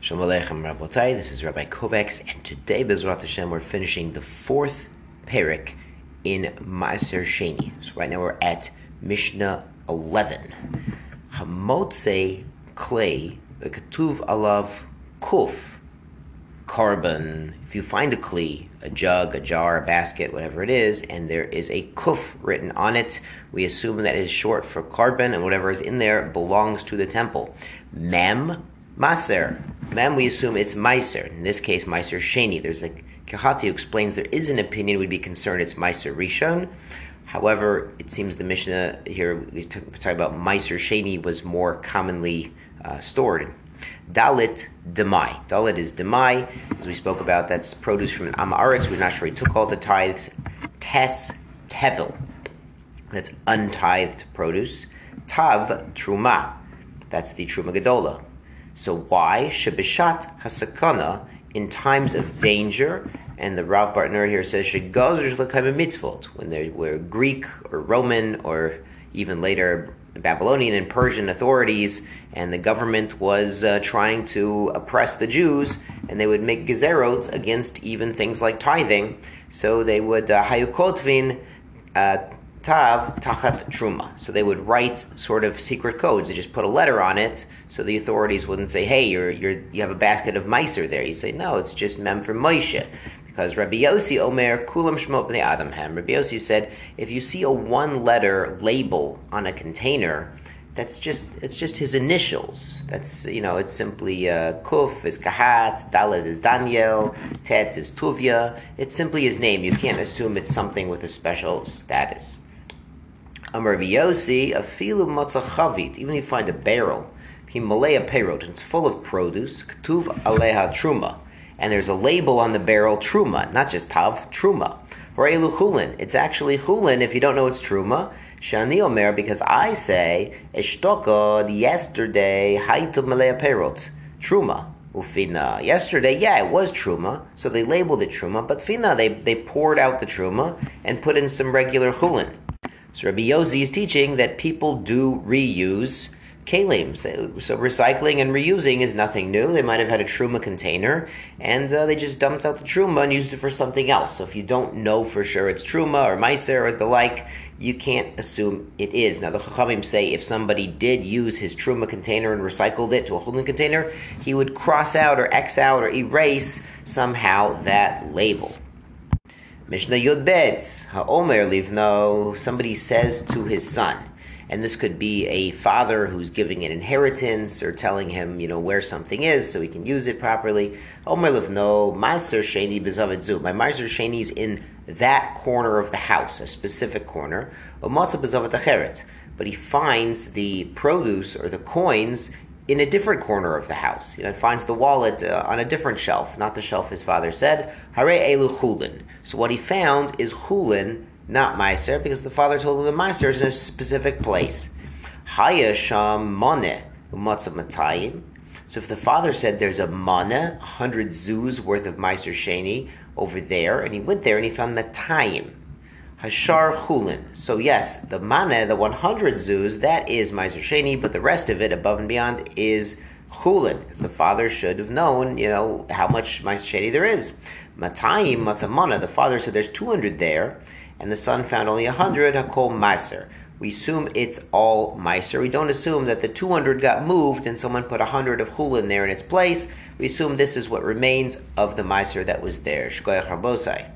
Shalom Aleichem Rabotai, this is Rabbi Kovacs, and today, Bezrat Hashem, we're finishing the fourth parak in Maaser Sheni. So right now we're at Mishnah 11. Hamotze kli, Ketuv alav kuf, korban. If you find a kli, a jug, a jar, a basket, whatever it is, and there is a kuf written on it, we assume that is short for korban, and whatever is in there belongs to the temple. Mem Maser. Mem, we assume it's Meiser. In this case, Meiser Sheni. There's a Kehati who explains there is an opinion we'd be concerned it's Meiser Rishon. However, it seems the Mishnah here, we talk about Meiser Sheni, was more commonly uh, stored. Dalet Demai. Dalet is Demai. As we spoke about, that's produce from an Amaretz. We're not sure he took all the tithes. Tes Tevil. That's untithed produce. Tav Truma. That's the Truma Gedola. So why Shabishat Hasakana in times of danger? And the Rav Bartenura here says Shlekai mitzvot when they were Greek or Roman or even later Babylonian and Persian authorities, and the government was uh, trying to oppress the Jews, and they would make gezerot against even things like tithing. So they would uh, hayukotvin. Uh, tachat truma. So they would write sort of secret codes. They just put a letter on it, so the authorities wouldn't say, "Hey, you're you're you have a basket of meiser there." You say, "No, it's just mem for Moshe." Because Rabbi Yossi Omer Kulam Shmot Bnei Adam Ham. Rabbi Yossi said, if you see a one-letter label on a container, that's just it's just his initials. That's you know it's simply uh, Kuf is Kahat, Dalet is Daniel, Tet is Tuvia. It's simply his name. You can't assume it's something with a special status. Amar a filu chavit. Even if you find a barrel, Himalaya perot, and it's full of produce. Ktuv aleha truma, and there's a label on the barrel truma, not just tav truma. Re'elu chulin. It's actually chulin if you don't know it's truma. Shani omer because I say eshtokod yesterday haitu malaya perot truma. Ufina. Yesterday, yeah, it was truma, so they labeled it truma, but fina, they, they poured out the truma and put in some regular chulin. So Rabbi Yossi is teaching that people do reuse kalim. So, so, recycling and reusing is nothing new. They might have had a truma container, and uh, they just dumped out the truma and used it for something else. So if you don't know for sure it's truma or meiser or the like, you can't assume it is. Now the chachamim say if somebody did use his truma container and recycled it to a holding container, he would cross out or X out or erase somehow that label. Mishnah Yud Bet, HaOmer Livno, somebody says to his son, and this could be a father who's giving an inheritance or telling him, you know, where something is so he can use it properly. Omer Livno, Maser Sheni Bezavet My Maser Sheni is in that corner of the house, a specific corner. But he finds the produce or the coins in a different corner of the house. You know, finds the wallet uh, on a different shelf, not the shelf his father said. Hare elu chulin. So what he found is chulin, not meiser, because the father told him the meiser is in a specific place. Haya sham mone umatzav matayim. So if the father said there's a mana, hundred zuz worth of meiser sheni over there, and he went there and he found matayim, Hashar Chulin. So yes, the Mana, the 100 zuz, that is Meiser Sheni, but the rest of it, above and beyond, is Chulin, because the father should have known, you know, how much Meiser Sheni there is. Matayim Matzamana, the father said there's 200 there, and the son found only 100, Hakol Meiser. We assume it's all Meiser. We don't assume that the 200 got moved and someone put 100 of Chulin there in its place. We assume this is what remains of the Meiser that was there. Shkoyach Harbosai.